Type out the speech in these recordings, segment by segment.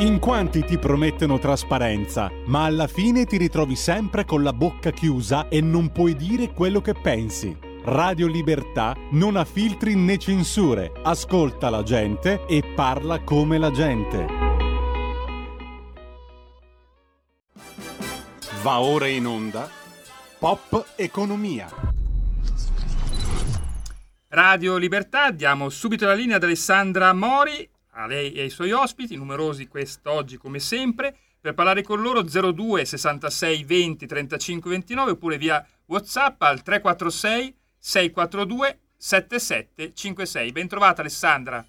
In quanti ti promettono trasparenza, ma alla fine ti ritrovi sempre con la bocca chiusa e non puoi dire quello che pensi. Radio Libertà non ha filtri né censure, ascolta la gente e parla come la gente. Va ora in onda Pop Economia. Radio Libertà, diamo subito la linea ad Alessandra Mori a lei e ai suoi ospiti, numerosi quest'oggi come sempre, per parlare con loro 02 66 20 35 29 oppure via WhatsApp al 346 642 7756. Bentrovata Alessandra.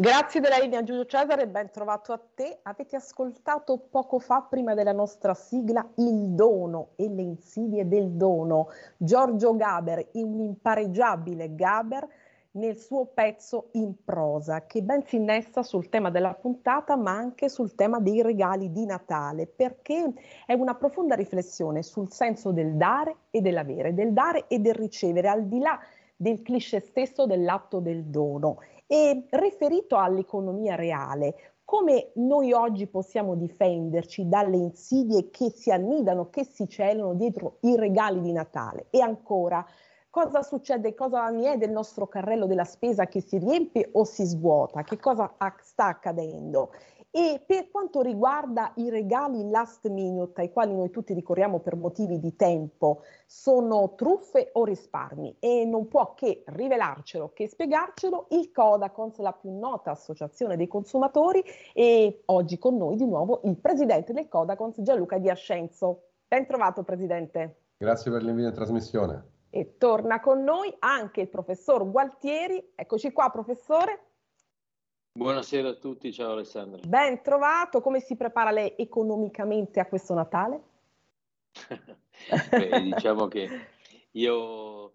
Grazie della linea Giulio Cesare, ben trovato a te. Avete ascoltato poco fa, prima della nostra sigla, Il dono e le insidie del dono. Giorgio Gaber, un impareggiabile Gaber, nel suo pezzo in prosa, che ben si innesta sul tema della puntata, ma anche sul tema dei regali di Natale, perché è una profonda riflessione sul senso del dare e dell'avere, del dare e del ricevere, al di là del cliché stesso dell'atto del dono. E riferito all'economia reale, come noi oggi possiamo difenderci dalle insidie che si annidano, che si celano dietro i regali di Natale? E ancora, cosa succede, cosa ne è del nostro carrello della spesa che si riempie o si svuota, che cosa sta accadendo. E per quanto riguarda i regali last minute ai quali noi tutti ricorriamo per motivi di tempo, sono truffe o risparmi? E non può che rivelarcelo, che spiegarcelo il Codacons, la più nota associazione dei consumatori e oggi con noi di nuovo il presidente del Codacons Gianluca Di Ascenzo. Ben trovato Presidente. Grazie per l'invito in trasmissione. E torna con noi anche il professor Gualtieri. Eccoci qua, professore. Buonasera a tutti, ciao Alessandro. Ben trovato, come si prepara lei economicamente a questo Natale? Beh, diciamo che io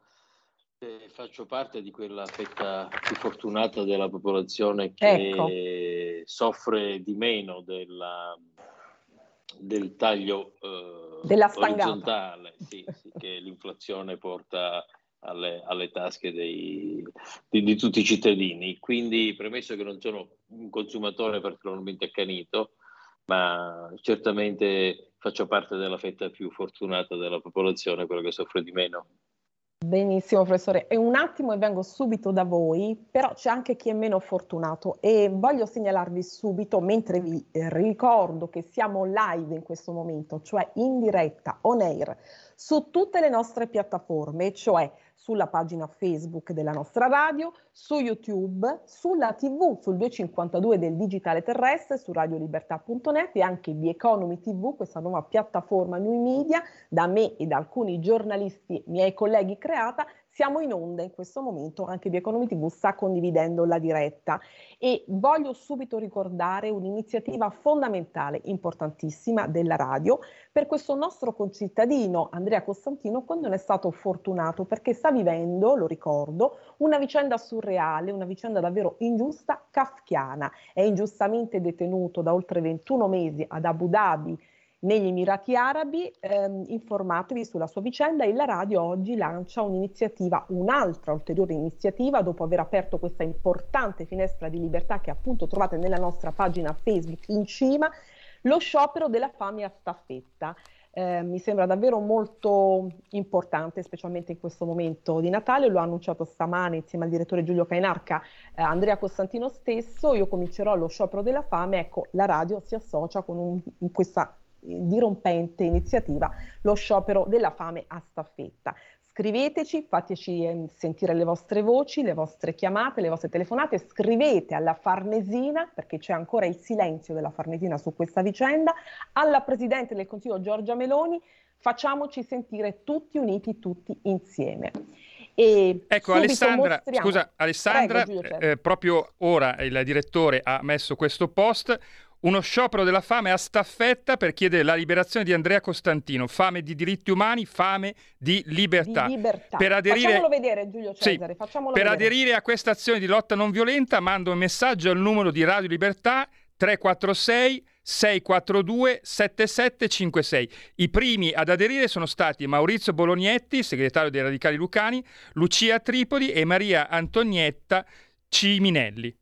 eh, faccio parte di quella fetta più fortunata della popolazione che ecco. soffre di meno della, del taglio eh, della orizzontale sì, sì, che l'inflazione porta alle, alle tasche dei, di, di, tutti i cittadini. Quindi, premesso che non sono un consumatore particolarmente accanito, ma certamente faccio parte della fetta più fortunata della popolazione, quella che soffre di meno. Benissimo professore, e un attimo e vengo subito da voi, però c'è anche chi è meno fortunato e voglio segnalarvi subito, mentre vi ricordo che siamo live in questo momento, cioè in diretta, on air, su tutte le nostre piattaforme, cioè sulla pagina Facebook della nostra radio, su YouTube, sulla TV, sul 252 del digitale terrestre, su radiolibertà.net e anche di Economy TV, questa nuova piattaforma New Media, da me e da alcuni giornalisti miei colleghi creata, siamo in onda in questo momento, anche di Economy TV sta condividendo la diretta e voglio subito ricordare un'iniziativa fondamentale, importantissima della radio per questo nostro concittadino Andrea Costantino quando non è stato fortunato perché sta vivendo, lo ricordo, una vicenda surreale, una vicenda davvero ingiusta, kafkiana. È ingiustamente detenuto da oltre 21 mesi ad Abu Dhabi negli Emirati Arabi. Ehm, informatevi sulla sua vicenda e la radio oggi lancia un'iniziativa, un'altra ulteriore iniziativa, dopo aver aperto questa importante finestra di libertà che appunto trovate nella nostra pagina Facebook in cima, lo sciopero della fame a staffetta. Eh, mi sembra davvero molto importante, specialmente in questo momento di Natale. Lo ha annunciato stamane insieme al direttore Giulio Cainarca, eh, Andrea Costantino stesso. Io comincerò lo sciopero della fame. Ecco, la radio si associa con un, questa dirompente iniziativa, lo sciopero della fame a staffetta. Scriveteci, fateci eh, sentire le vostre voci, le vostre chiamate, le vostre telefonate, scrivete alla Farnesina, perché c'è ancora il silenzio della Farnesina su questa vicenda, alla Presidente del Consiglio Giorgia Meloni, facciamoci sentire tutti uniti, tutti insieme. E ecco Alessandra, mostriamo... scusa Alessandra, Prego, eh, proprio ora il direttore ha messo questo post, uno sciopero della fame a staffetta per chiedere la liberazione di Andrea Costantino. Fame di diritti umani, fame di libertà. Di libertà. Per aderire... Facciamolo vedere, Giulio Cesare. Sì. per vedere. aderire a questa azione di lotta non violenta, mando un messaggio al numero di Radio Libertà 346 642 7756. I primi ad aderire sono stati Maurizio Bolognetti, segretario dei Radicali Lucani, Lucia Tripoli e Maria Antonietta Ciminelli.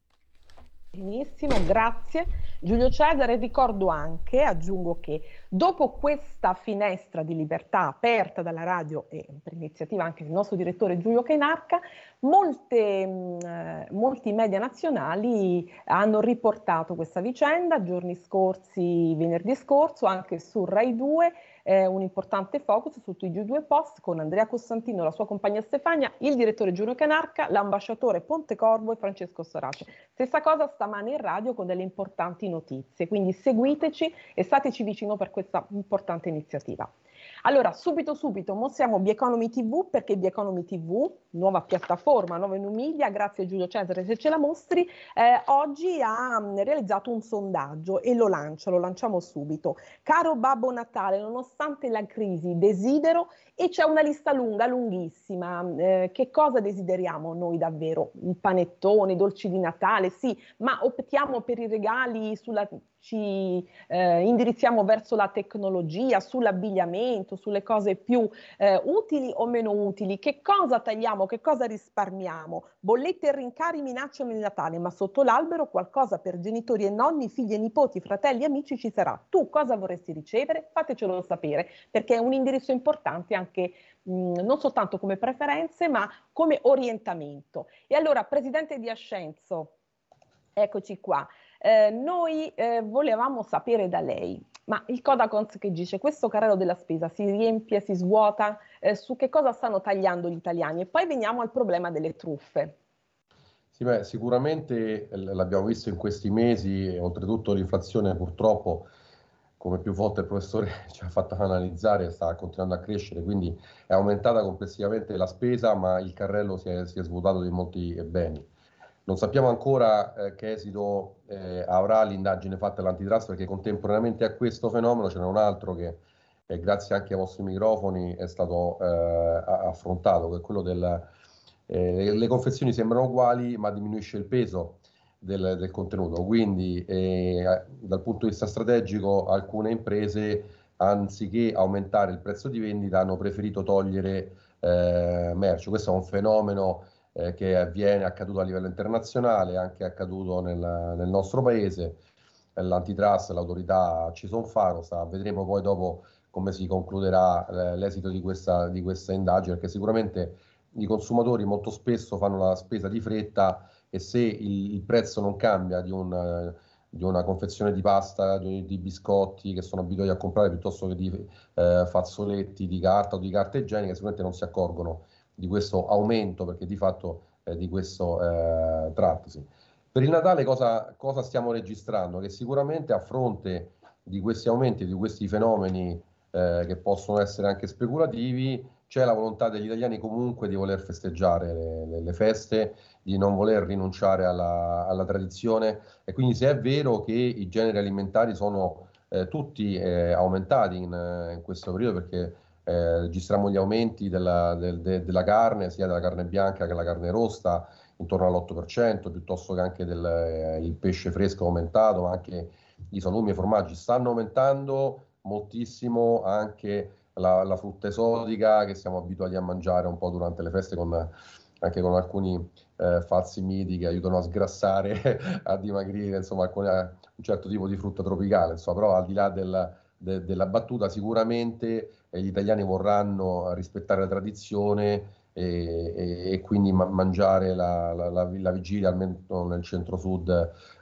Benissimo, grazie. Giulio Cesare, ricordo anche, aggiungo che dopo questa finestra di libertà aperta dalla radio e per iniziativa anche del nostro direttore Giulio Cainarca, molte, mh, eh, molti media nazionali hanno riportato questa vicenda giorni scorsi, venerdì scorso, anche su Rai 2 eh, un importante focus su TG2 Post con Andrea Costantino, la sua compagna Stefania, il direttore Giulio Canarca, l'ambasciatore Pontecorvo e Francesco Sorace. Stessa cosa stamane in radio con delle importanti notizie, quindi seguiteci e stateci vicino per questa importante iniziativa. Allora, subito subito mostriamo Bieconomy TV perché Bieconomy TV, nuova piattaforma, nuova new media, grazie a Giulio Cesare se ce la mostri, eh, oggi ha mm, realizzato un sondaggio e lo lancia, lo lanciamo subito. Caro Babbo Natale, nonostante la crisi, desidero e c'è una lista lunga, lunghissima. Eh, che cosa desideriamo noi davvero? Il panettone, i dolci di Natale, sì, ma optiamo per i regali sulla ci eh, indirizziamo verso la tecnologia, sull'abbigliamento, sulle cose più eh, utili o meno utili, che cosa tagliamo, che cosa risparmiamo, bollette e rincari minacciano il Natale, ma sotto l'albero qualcosa per genitori e nonni, figli e nipoti, fratelli e amici ci sarà. Tu cosa vorresti ricevere? Fatecelo sapere, perché è un indirizzo importante anche mh, non soltanto come preferenze, ma come orientamento. E allora, Presidente di Ascenzo, eccoci qua. Eh, noi eh, volevamo sapere da lei, ma il Codacons che dice questo carrello della spesa si riempie, si svuota, eh, su che cosa stanno tagliando gli italiani? E poi veniamo al problema delle truffe. Sì, beh, sicuramente l'abbiamo visto in questi mesi, oltretutto l'inflazione purtroppo, come più volte il professore ci ha fatto analizzare, sta continuando a crescere, quindi è aumentata complessivamente la spesa, ma il carrello si è, si è svuotato di molti beni. Non sappiamo ancora eh, che esito eh, avrà l'indagine fatta dall'antitrust perché contemporaneamente a questo fenomeno c'era un altro che eh, grazie anche ai vostri microfoni è stato eh, affrontato, che è quello del... Eh, le confezioni sembrano uguali ma diminuisce il peso del, del contenuto, quindi eh, dal punto di vista strategico alcune imprese anziché aumentare il prezzo di vendita hanno preferito togliere merce. Questo è un fenomeno eh, che avviene, è accaduto a livello internazionale, anche accaduto nel, nel nostro paese. L'antitrust, l'autorità ci sono faro, sta, vedremo poi dopo come si concluderà l'esito di questa, di questa indagine, perché sicuramente i consumatori molto spesso fanno la spesa di fretta e se il, il prezzo non cambia di, un, di, una confezione di pasta, di, di, biscotti che sono abituati a comprare piuttosto che di eh, fazzoletti di carta o di carta igienica, sicuramente non si accorgono di questo aumento, perché di fatto eh, di questo eh, trattasi. Per il Natale cosa, cosa, stiamo registrando? Che sicuramente a fronte di questi aumenti, di questi fenomeni eh, che possono essere anche speculativi, c'è la volontà degli italiani comunque di voler festeggiare le, le, le feste, di non voler rinunciare alla, alla, tradizione e quindi se è vero che i generi alimentari sono eh, tutti eh, aumentati in, in questo periodo perché eh, registriamo gli aumenti della, del, de, della, carne, sia della carne bianca che della carne rossa, intorno all'8%, piuttosto che anche del, eh, il pesce fresco aumentato, anche i salumi e i formaggi stanno aumentando moltissimo anche la, la, frutta esotica che siamo abituati a mangiare un po' durante le feste con, anche con alcuni eh, falsi miti che aiutano a sgrassare, a dimagrire, insomma, alcune, un certo tipo di frutta tropicale, insomma, però al di là del, de, della battuta, sicuramente eh, gli italiani vorranno rispettare la tradizione e, e, e quindi ma- mangiare la, la, la, la, vigilia, almeno nel centro-sud,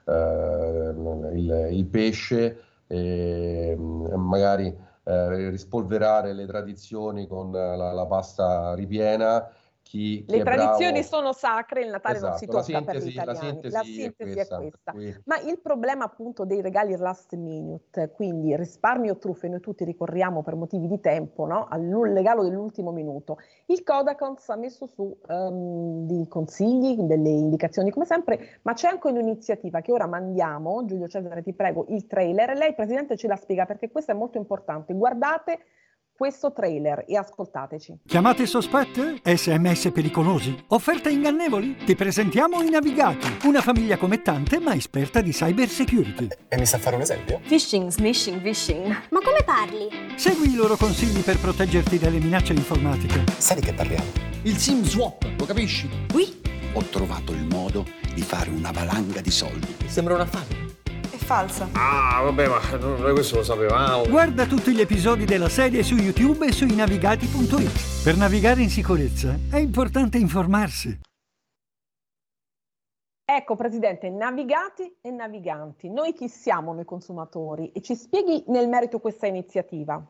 eh, il, il, pesce, e, magari eh, rispolverare le tradizioni con la, pasta ripiena chi, chi Le tradizioni bravo... sono sacre, il Natale esatto, non si esatto, tocca sintesi, per gli italiani. La sintesi, la sintesi è, questa, è questa. Ma il problema appunto dei regali last minute, quindi risparmio truffe, noi tutti ricorriamo per motivi di tempo no? al regalo dell'ultimo minuto. Il Codacons ha messo su um, dei consigli, delle indicazioni come sempre, ma c'è anche un'iniziativa che ora mandiamo, Giulio Cesare ti prego, il trailer, lei Presidente ce la spiega perché questo è molto importante. Guardate questo trailer e ascoltateci. Chiamate sospette? SMS pericolosi? Offerte ingannevoli? Ti presentiamo i Navigati, una famiglia come tante ma esperta di cyber security. E mi sa fare un esempio? Phishing, smishing, phishing. Ma come parli? Segui i loro consigli per proteggerti dalle minacce informatiche. Sai di che parliamo? Il SIM swap, lo capisci? Oui. Ho trovato il modo di fare una valanga di soldi. Sembra un affare falsa. Ah, vabbè, ma noi questo lo sapevamo. Guarda tutti gli episodi della serie su YouTube e su inavigati.it. Per navigare in sicurezza è importante informarsi. Ecco, Presidente, navigati e naviganti. Noi chi siamo noi consumatori? E ci spieghi nel merito questa iniziativa.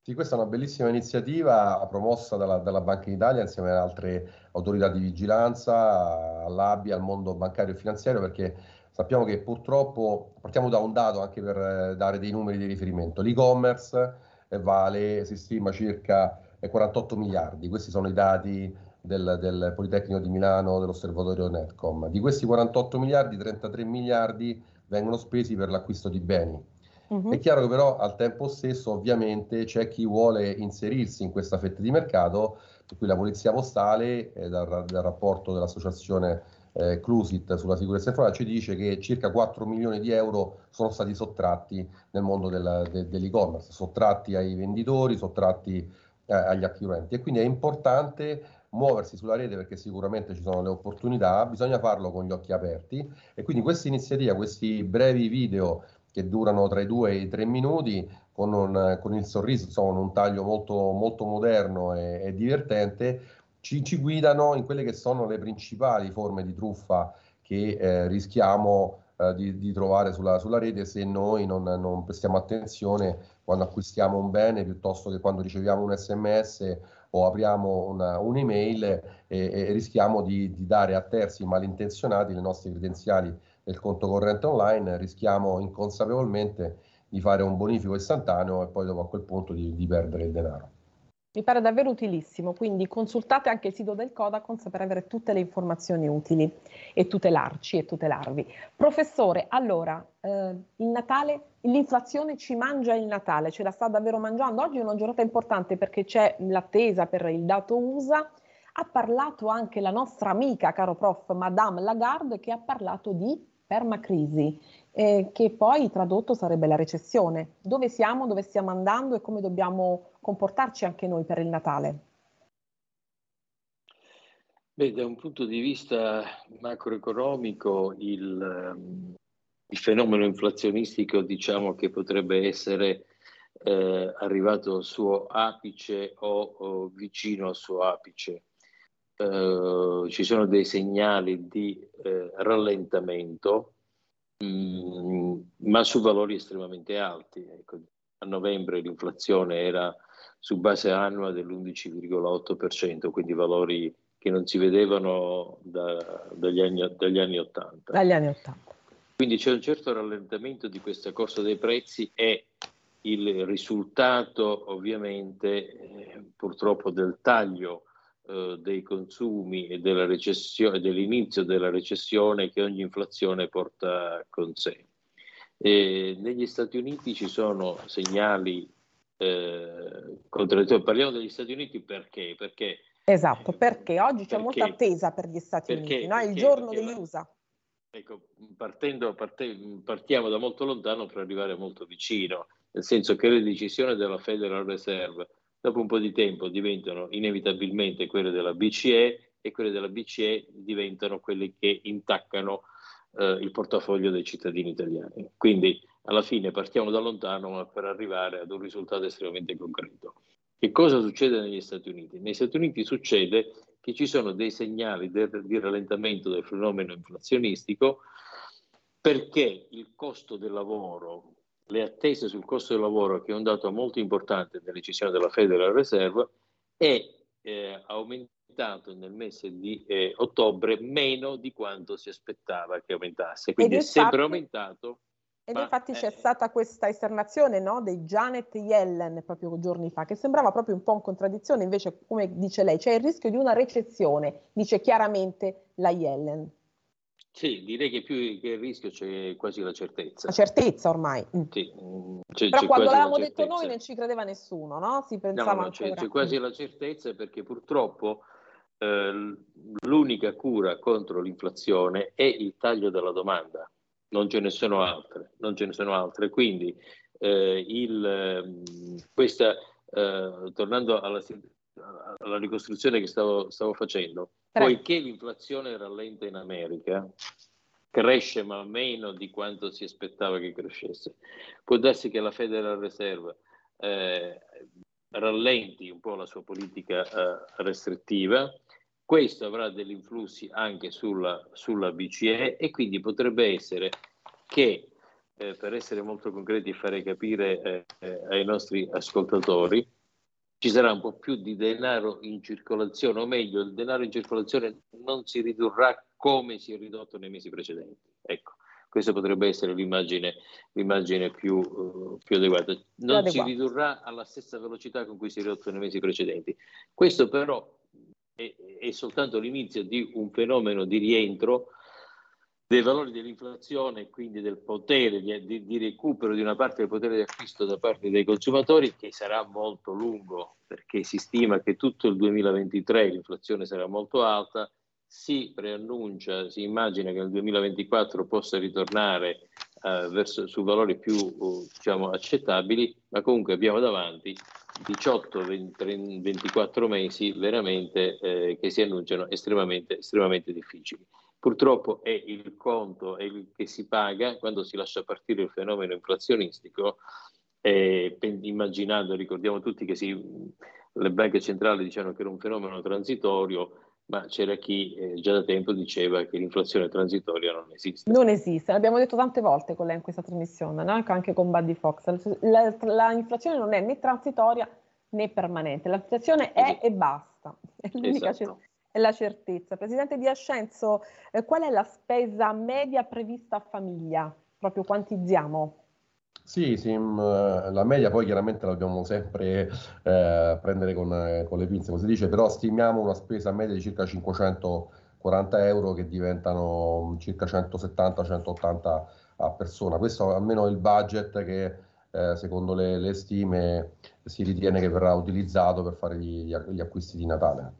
Sì, questa è una bellissima iniziativa promossa dalla, dalla Banca d'Italia insieme ad altre autorità di vigilanza, all'ABI, al mondo bancario e finanziario, perché sappiamo che purtroppo, partiamo da un dato anche per eh, dare dei numeri di riferimento, l'e-commerce eh, vale, si stima circa 48 eh, miliardi, questi sono i dati del, del Politecnico di Milano, dell'osservatorio Netcom. Di questi 48 miliardi, 33 miliardi vengono spesi per l'acquisto di beni Uh-huh. È chiaro che però al tempo stesso ovviamente c'è chi vuole inserirsi in questa fetta di mercato, per cui la Polizia Postale, eh, dal, dal, rapporto dell'associazione eh, Clusit sulla sicurezza informatica, ci dice che circa 4 milioni di euro sono stati sottratti nel mondo del, de, dell'e-commerce, sottratti ai venditori, sottratti eh, agli acquirenti. E quindi è importante muoversi sulla rete perché sicuramente ci sono le opportunità, bisogna farlo con gli occhi aperti e quindi questa iniziativa, questi brevi video che durano tra i due e i tre minuti, con, un, con il sorriso, insomma, un taglio molto, molto moderno e, e divertente, ci, ci, guidano in quelle che sono le principali forme di truffa che eh, rischiamo eh, di, di, trovare sulla, sulla, rete se noi non, non, prestiamo attenzione quando acquistiamo un bene piuttosto che quando riceviamo un sms o apriamo una, un'email e, e rischiamo di, di dare a terzi malintenzionati le nostre credenziali del conto corrente online, rischiamo inconsapevolmente di fare un bonifico istantaneo e poi dopo a quel punto di, di perdere il denaro. Mi pare davvero utilissimo, quindi consultate anche il sito del Codacons per avere tutte le informazioni utili e tutelarci e tutelarvi. Professore, allora, eh, il Natale, l'inflazione ci mangia il Natale, ce la sta davvero mangiando. Oggi è una giornata importante perché c'è l'attesa per il dato USA. Ha parlato anche la nostra amica, caro prof, Madame Lagarde, che ha parlato di permacrisi, eh, che poi tradotto sarebbe la recessione. Dove siamo, dove stiamo andando e come dobbiamo comportarci anche noi per il Natale? Beh, da un punto di vista macroeconomico, il, il fenomeno inflazionistico diciamo che potrebbe essere eh, arrivato al suo apice o, o vicino al suo apice. Eh, ci sono dei segnali di eh, rallentamento, mh, mm, ma su valori estremamente alti. Ecco, a novembre l'inflazione era su base annua dell'11,8%, quindi valori che non si vedevano da, dagli, anni, dagli, anni, 80. Dagli anni 80. Quindi c'è un certo rallentamento di questa corsa dei prezzi e il risultato ovviamente eh, purtroppo del taglio eh, dei consumi e della recessione, dell'inizio della recessione che ogni inflazione porta con sé. E negli Stati Uniti ci sono segnali eh, contraddittori. Parliamo degli Stati Uniti perché? Perché Esatto, perché oggi c'è perché, molta attesa per gli Stati perché, Uniti, no? il giorno degli USA. Ecco, partendo, parte, partiamo da molto lontano per arrivare molto vicino, nel senso che le decisioni della Federal Reserve dopo un po' di tempo diventano inevitabilmente quelle della BCE e quelle della BCE diventano quelle che intaccano eh, il portafoglio dei cittadini italiani. Quindi alla fine partiamo da lontano ma per arrivare ad un risultato estremamente concreto. Che cosa succede negli Stati Uniti? Negli Stati Uniti succede che ci sono dei segnali di rallentamento del fenomeno inflazionistico perché il costo del lavoro le attese sul costo del lavoro, che è un dato molto importante nella decisione della Federal Reserve, è eh, aumentato nel mese di eh, ottobre meno di quanto si aspettava che aumentasse. Quindi ed è sempre aumentato. Ed ma, infatti c'è stata questa esternazione no, dei Janet Yellen proprio giorni fa, che sembrava proprio un po' in contraddizione, invece come dice lei, c'è il rischio di una recessione, dice chiaramente la Yellen. Sì, direi che più che il rischio c'è quasi la certezza. La certezza ormai. Mm. Sì, mm, c'è, Però c'è quando l'avevamo detto noi non ci credeva nessuno, no? Si pensava no, no, c'è, c'è, quasi la certezza perché purtroppo eh, l'unica cura contro l'inflazione è il taglio della domanda, non ce ne sono altre. Non ce ne sono altre. Quindi eh, il, mm, questa, eh, tornando alla alla ricostruzione che stavo, stavo facendo, Prego. poiché l'inflazione rallenta in America, cresce ma meno di quanto si aspettava che crescesse. Può darsi che la Federal Reserve eh, rallenti un po' la sua politica eh, restrittiva, questo avrà degli influssi anche sulla, sulla BCE e quindi potrebbe essere che, eh, per essere molto concreti e fare capire eh, eh, ai nostri ascoltatori, ci sarà un po' più di denaro in circolazione, o meglio, il denaro in circolazione non si ridurrà come si è ridotto nei mesi precedenti. Ecco, questa potrebbe essere l'immagine, l'immagine più, uh, più, adeguata. Non adeguato. si ridurrà alla stessa velocità con cui si è ridotto nei mesi precedenti. Questo però è, è soltanto l'inizio di un fenomeno di rientro dei valori dell'inflazione e quindi del potere di, di, di, recupero di una parte del potere di acquisto da parte dei consumatori che sarà molto lungo perché si stima che tutto il 2023 l'inflazione sarà molto alta, si preannuncia, si immagina che nel 2024 possa ritornare eh, verso, su valori più uh, diciamo, accettabili, ma comunque abbiamo davanti 18-24 mesi veramente eh, che si annunciano estremamente, estremamente difficili. Purtroppo è il conto è il che si paga quando si lascia partire il fenomeno inflazionistico, eh, immaginando, ricordiamo tutti che si, le banche centrali dicevano che era un fenomeno transitorio, ma c'era chi eh, già da tempo diceva che l'inflazione transitoria non esiste. Non esiste, l'abbiamo detto tante volte con lei in questa trasmissione, no? anche con Buddy Fox. La, la, inflazione non è né transitoria né permanente, l'inflazione è e basta, è l'unica esatto è la certezza. Presidente Di Ascenzo, eh, qual è la spesa media prevista a famiglia? Proprio quantizziamo. Sì, sì, mm, la media poi chiaramente la dobbiamo sempre eh, prendere con, eh, con, le pinze, come si dice, però stimiamo una spesa media di circa 540 euro che diventano mm, circa 170-180 a persona. Questo almeno è il budget che eh, secondo le, le, stime si ritiene che verrà utilizzato per fare gli, gli acquisti di Natale.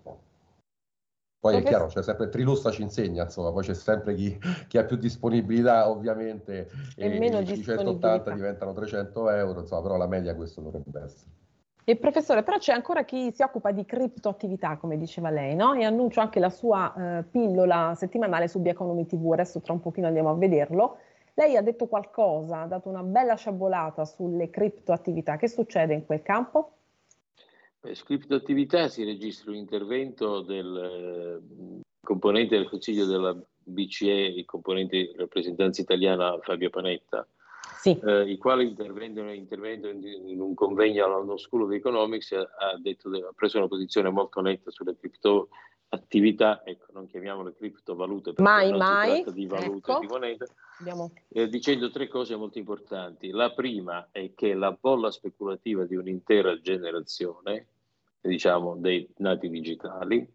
Poi è chiaro, c'è sempre Trilussa ci insegna, insomma, poi c'è sempre chi, chi ha più disponibilità ovviamente e, e meno i 180 diventano 300 euro, insomma, però la media questo dovrebbe essere. E professore, però c'è ancora chi si occupa di criptoattività, come diceva lei, no? E annuncio anche la sua eh, pillola settimanale su Economy TV, adesso tra un pochino andiamo a vederlo. Lei ha detto qualcosa, ha dato una bella sciabolata sulle criptoattività. Che succede in quel campo? Per scripto attività si registra un intervento del eh, componente del Consiglio della BCE, il componente rappresentanza italiana Fabio Panetta, sì. eh, il quale intervenendo in, un convegno alla London School of Economics ha, detto, ha preso una posizione molto netta sulle criptoattività, ecco, non chiamiamole criptovalute perché mai, non mai. si tratta di valute ecco. di moneta, Abbiamo... eh, dicendo tre cose molto importanti. La prima è che la bolla speculativa di un'intera generazione diciamo, dei nati digitali.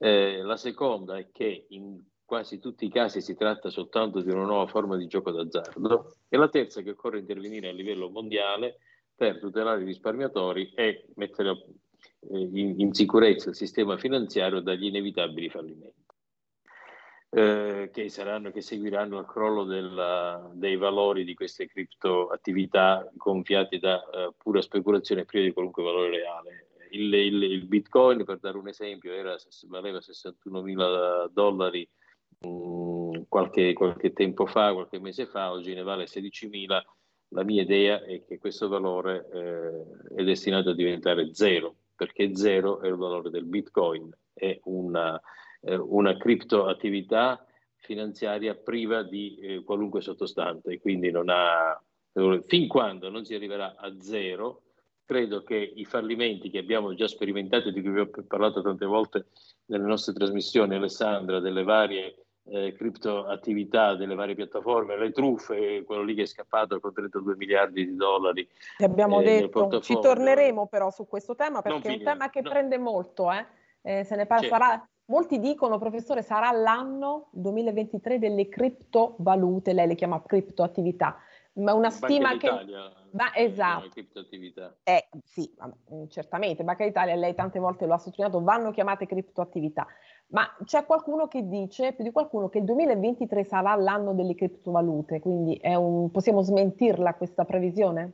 Eh, la seconda è che in quasi tutti i casi si tratta soltanto di una nuova forma di gioco d'azzardo. E la terza è che occorre intervenire a livello mondiale per tutelare i risparmiatori e mettere eh, in, in, sicurezza il sistema finanziario dagli inevitabili fallimenti. Eh, che, saranno, che seguiranno il crollo della, dei valori di queste criptoattività gonfiate da uh, pura speculazione priva di qualunque valore reale il, il, il, bitcoin, per dare un esempio, era, valeva 61 mila dollari mm, qualche, qualche, tempo fa, qualche mese fa, oggi ne vale 16 mila. La mia idea è che questo valore eh, è destinato a diventare zero, perché zero è il valore del bitcoin, è una, eh, una criptoattività finanziaria priva di eh, qualunque sottostante, quindi non ha, fin quando non si arriverà a zero, credo che i fallimenti che abbiamo già sperimentato di cui vi ho parlato tante volte nelle nostre trasmissioni, Alessandra, delle varie eh, criptoattività, delle varie piattaforme, le truffe, quello lì che è scappato con 32 miliardi di dollari. Ti abbiamo eh, detto, ci torneremo però su questo tema perché è un tema che no. prende molto, eh? eh se ne parla, certo. sarà, molti dicono, professore, sarà l'anno 2023 delle criptovalute, lei le chiama criptoattività ma una stima che... Ma, esatto. Eh, sì, mm, certamente, Banca d'Italia, lei tante volte lo ha sottolineato, vanno chiamate criptoattività, ma c'è qualcuno che dice, più di qualcuno, che il 2023 sarà l'anno delle criptovalute, quindi un, possiamo smentirla questa previsione?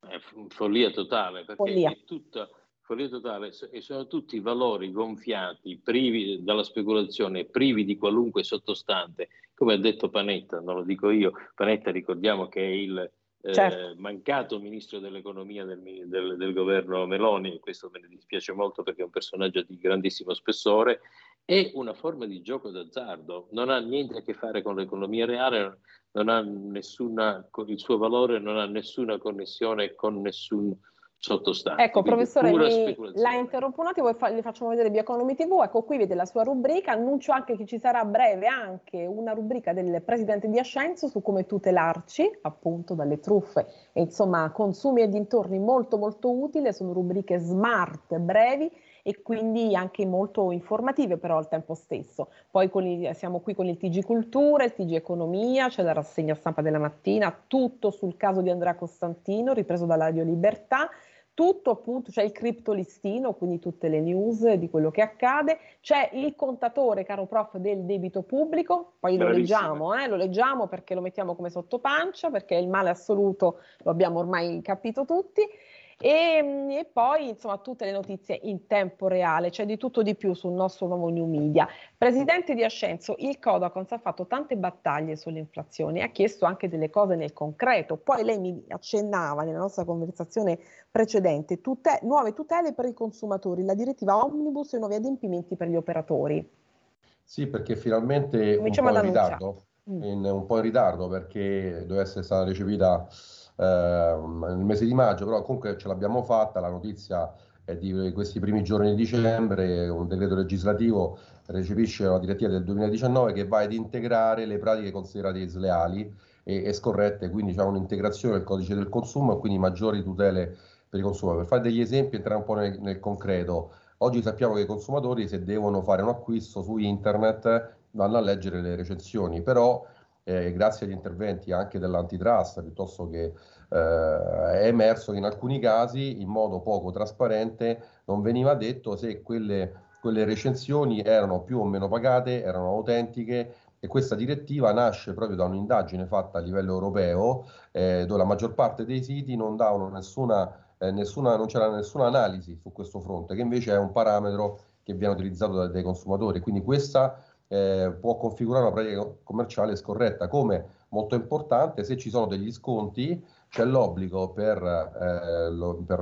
È follia totale, perché follia. è tutta follia totale. E sono tutti valori gonfiati, privi dalla speculazione, privi di qualunque sottostante, come ha detto Panetta, non lo dico io, Panetta ricordiamo che è il eh, certo. mancato ministro dell'economia del, del, del, governo Meloni, questo me ne dispiace molto perché è un personaggio di grandissimo spessore, è una forma di gioco d'azzardo, non ha niente a che fare con l'economia reale, non ha nessuna, il suo valore non ha nessuna connessione con nessun sottostante. Ecco, professore, mi, la interrompo un attimo e fa, le facciamo vedere Bioeconomy TV. Ecco, qui vede la sua rubrica. Annuncio anche che ci sarà a breve anche una rubrica del presidente di Ascenso su come tutelarci appunto dalle truffe e insomma consumi e dintorni molto molto utile. Sono rubriche smart, brevi e quindi anche molto informative però al tempo stesso. Poi il, siamo qui con il TG Cultura, il TG Economia, c'è la rassegna stampa della mattina, tutto sul caso di Andrea Costantino, ripreso dalla Radio Libertà tutto appunto, c'è il criptolistino, quindi tutte le news di quello che accade, c'è il contatore, caro prof, del debito pubblico, poi lo leggiamo, eh, lo leggiamo perché lo mettiamo come sottopancia, perché il male assoluto lo abbiamo ormai capito tutti, e, mm, e, poi insomma tutte le notizie in tempo reale, c'è di tutto di più sul nostro nuovo new media. Presidente di Ascenso, il Codacons ha fatto tante battaglie sull'inflazione, ha chiesto anche delle cose nel concreto, poi lei mi accennava nella nostra conversazione precedente, tute- nuove tutele per i consumatori, la direttiva Omnibus e nuovi adempimenti per gli operatori. Sì, perché finalmente un po, ritardo, mm. in, un po' in ritardo perché doveva essere stata recepita nel mese di maggio, però comunque ce l'abbiamo fatta, la notizia è di questi primi giorni di dicembre, un decreto legislativo recepisce la direttiva del 2019 che va ad integrare le pratiche considerate sleali e, e scorrette, quindi c'è un'integrazione del codice del consumo e quindi maggiori tutele per i consumatori. Per fare degli esempi, entrare un po' nel, nel concreto, oggi sappiamo che i consumatori se devono fare un acquisto su internet vanno a leggere le recensioni, però eh, grazie agli interventi anche dell'antitrust, piuttosto che eh, è emerso che in alcuni casi, in modo poco trasparente, non veniva detto se quelle, quelle recensioni erano più o meno pagate, erano autentiche e questa direttiva nasce proprio da un'indagine fatta a livello europeo eh, dove la maggior parte dei siti non davano nessuna, eh, nessuna, non c'era nessuna analisi su questo fronte, che invece è un parametro che viene utilizzato dai, dai consumatori. Quindi questa eh, può configurare una pratica commerciale scorretta, come molto importante se ci sono degli sconti c'è l'obbligo per, eh, lo, per,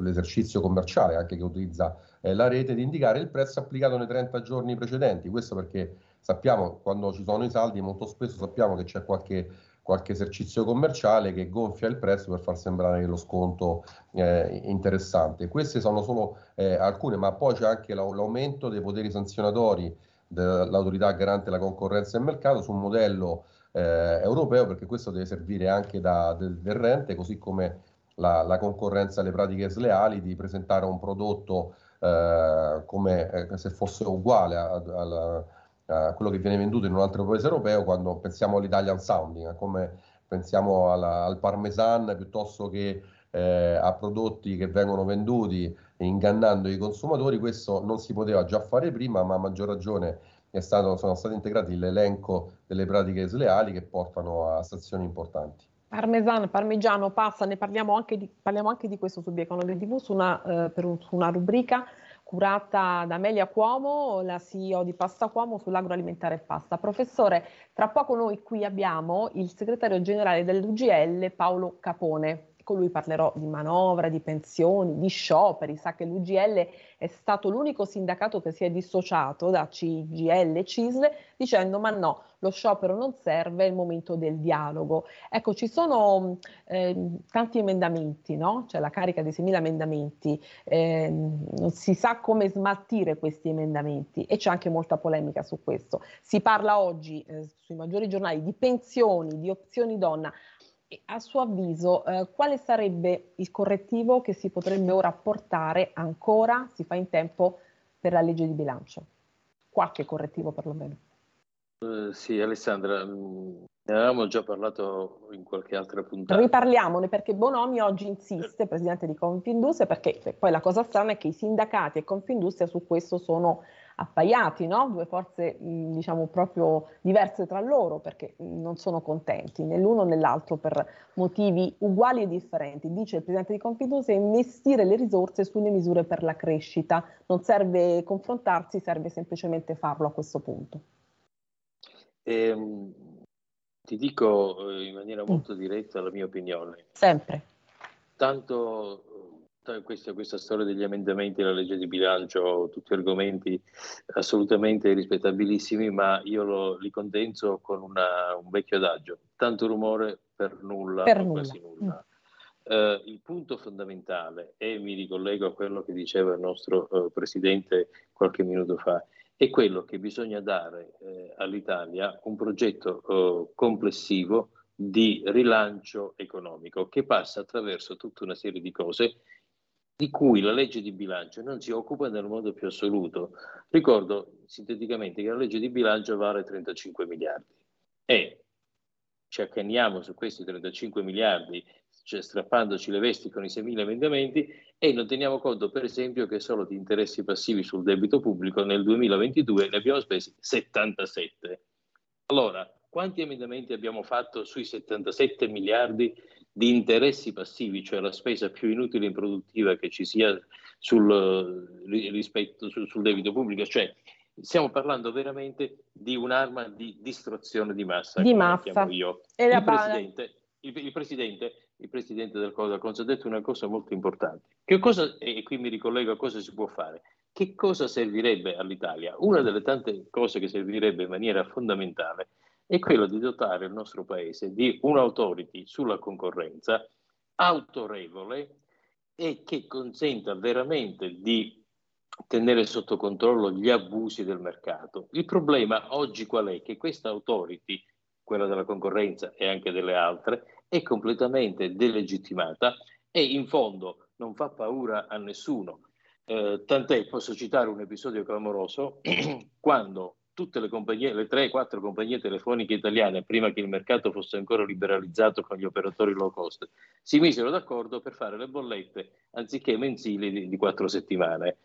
l'esercizio commerciale, anche che utilizza eh, la rete, di indicare il prezzo applicato nei 30 giorni precedenti. Questo perché sappiamo, quando ci sono i saldi, molto spesso sappiamo che c'è qualche, qualche esercizio commerciale che gonfia il prezzo per far sembrare lo sconto eh, interessante. Queste sono solo eh, alcune, ma poi c'è anche l'aumento dei poteri sanzionatori dell'autorità garante della concorrenza e del mercato su un modello eh, europeo perché questo deve servire anche da deterrente così come la, la, concorrenza alle pratiche sleali di presentare un prodotto eh, come eh, se fosse uguale a, a, a, quello che viene venduto in un altro paese europeo quando pensiamo all'Italian sounding come pensiamo alla, al parmesan piuttosto che eh, a prodotti che vengono venduti ingannando i consumatori, questo non si poteva già fare prima, ma a maggior ragione stato, sono stati integrati nell'elenco delle pratiche sleali che portano a sanzioni importanti. Parmesano, parmigiano, passa, ne parliamo anche di, parliamo anche di questo su Bieconomy TV su una, eh, per un, su una rubrica curata da Amelia Cuomo, la CEO di Pasta Cuomo sull'agroalimentare e pasta. Professore, tra poco noi qui abbiamo il segretario generale dell'UGL Paolo Capone con lui parlerò di manovra, di pensioni, di scioperi. Sa che l'UGL è stato l'unico sindacato che si è dissociato da CGL CISL dicendo ma no, lo sciopero non serve, è il momento del dialogo. Ecco, ci sono eh, tanti emendamenti, no? C'è la carica di 6.000 emendamenti, eh, non si sa come smaltire questi emendamenti e c'è anche molta polemica su questo. Si parla oggi eh, sui maggiori giornali di pensioni, di opzioni donna. A suo avviso, eh, quale sarebbe il correttivo che si potrebbe ora portare ancora, si fa in tempo, per la legge di bilancio? Qualche correttivo perlomeno. Uh, sì, Alessandra, mh, mm, ne avevamo già parlato in qualche altra puntata. Riparliamone perché Bonomi oggi insiste, presidente di Confindustria, perché poi la cosa strana è che i sindacati e Confindustria su questo sono appaiati, no? due forze mh, diciamo proprio diverse tra loro perché non sono contenti né l'uno né l'altro per motivi uguali e differenti. Dice il Presidente di Confindustria investire le risorse sulle misure per la crescita, non serve confrontarsi, serve semplicemente farlo a questo punto. Eh, ti dico eh, in maniera mm. molto diretta la mia opinione. Sempre. Tanto questa, questa, storia degli emendamenti alla legge di bilancio, tutti argomenti assolutamente rispettabilissimi, ma io lo, li condenso con una, un vecchio adagio, tanto rumore per nulla, per nulla. nulla. Mm. Uh, il punto fondamentale, e mi ricollego a quello che diceva il nostro uh, Presidente qualche minuto fa, è quello che bisogna dare uh, all'Italia un progetto complessivo di rilancio economico che passa attraverso tutta una serie di cose di cui la legge di bilancio non si occupa nel modo più assoluto. Ricordo sinteticamente che la legge di bilancio vale 35 miliardi e ci accaniamo su questi 35 miliardi, cioè strappandoci le vesti con i 6.000 emendamenti e non teniamo conto per esempio che solo di interessi passivi sul debito pubblico nel 2022 ne abbiamo spesi 77. Allora, quanti emendamenti abbiamo fatto sui 77 miliardi di interessi passivi, cioè la spesa più inutile e improduttiva che ci sia sul, rispetto, sul, sul debito pubblico, cioè stiamo parlando veramente di un'arma di distruzione di massa. Di massa. Io. Il, presidente, il, il, presidente, il, presidente, del Codacons ha detto una cosa molto importante. Che cosa, e qui mi ricollego a cosa si può fare. Che cosa servirebbe all'Italia? Una delle tante cose che servirebbe in maniera fondamentale è quello di dotare il nostro Paese di un'autority sulla concorrenza autorevole e che consenta veramente di tenere sotto controllo gli abusi del mercato. Il problema oggi qual è? Che questa autority, quella della concorrenza e anche delle altre, è completamente delegittimata e in fondo non fa paura a nessuno. Eh, tant'è, posso citare un episodio clamoroso, quando tutte le compagnie, le 3-4 compagnie telefoniche italiane, prima che il mercato fosse ancora liberalizzato con gli operatori low cost, si misero d'accordo per fare le bollette anziché mensili di, di 4 settimane.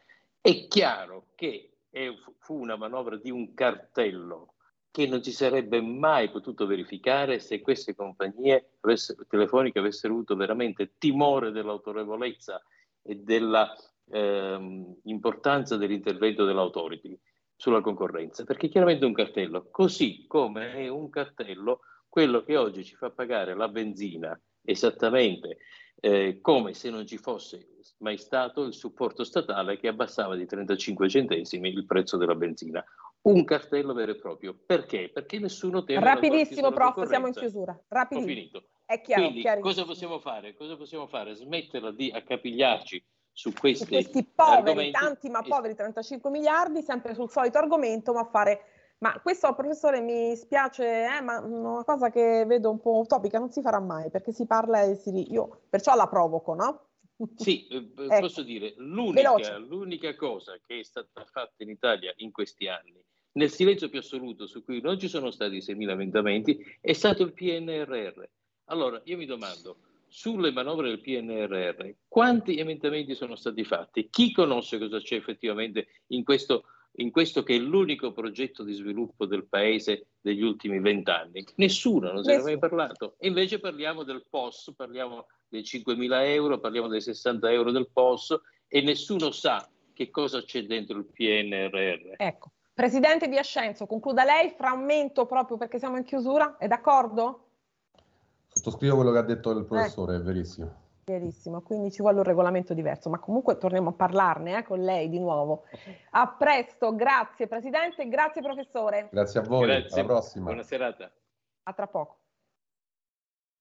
È chiaro che è, fu una manovra di un cartello che non si sarebbe mai potuto verificare se queste compagnie avessero, telefoniche avessero avuto veramente timore dell'autorevolezza e dell'importanza ehm, dell'intervento dell'autority sulla concorrenza, perché chiaramente è un cartello, così come è un cartello quello che oggi ci fa pagare la benzina esattamente eh, come se non ci fosse mai stato il supporto statale che abbassava di 35 centesimi il prezzo della benzina. Un cartello vero e proprio. Perché? Perché nessuno teme Rapidissimo, prof, siamo in chiusura. Rapidissimo. Ho finito. È chiaro, Quindi, cosa possiamo fare? Cosa possiamo fare? Smetterla di accapigliarci su questi, su questi poveri, tanti ma poveri 35 miliardi, sempre sul solito argomento, ma fare... Ma questo, professore, mi spiace, eh, ma una cosa che vedo un po' utopica, non si farà mai, perché si parla e si... Io perciò la provoco, no? Sì, eh, ecco. posso dire, l'unica, l'unica cosa che è stata fatta in Italia in questi anni, nel silenzio più assoluto, su cui non ci sono stati 6.000 emendamenti, è stato il PNRR. Allora, io mi domando, sulle manovre del PNRR, quanti emendamenti sono stati fatti? Chi conosce cosa c'è effettivamente in questo, in questo che è l'unico progetto di sviluppo del Paese degli ultimi vent'anni? Nessuno, non se ne è mai parlato. E invece parliamo del POS, parliamo dei 5.000 euro, parliamo dei 60 euro del POS e nessuno sa che cosa c'è dentro il PNRR. Ecco. Presidente di Ascenso, concluda lei, frammento proprio perché siamo in chiusura, è d'accordo? Sottoscrivo quello che ha detto il professore, eh. è verissimo. Verissimo, quindi ci vuole un regolamento diverso, ma comunque torniamo a parlarne eh, con lei di nuovo. A presto, grazie Presidente, grazie Professore. Grazie a voi, grazie. alla prossima. Buona serata. A tra poco.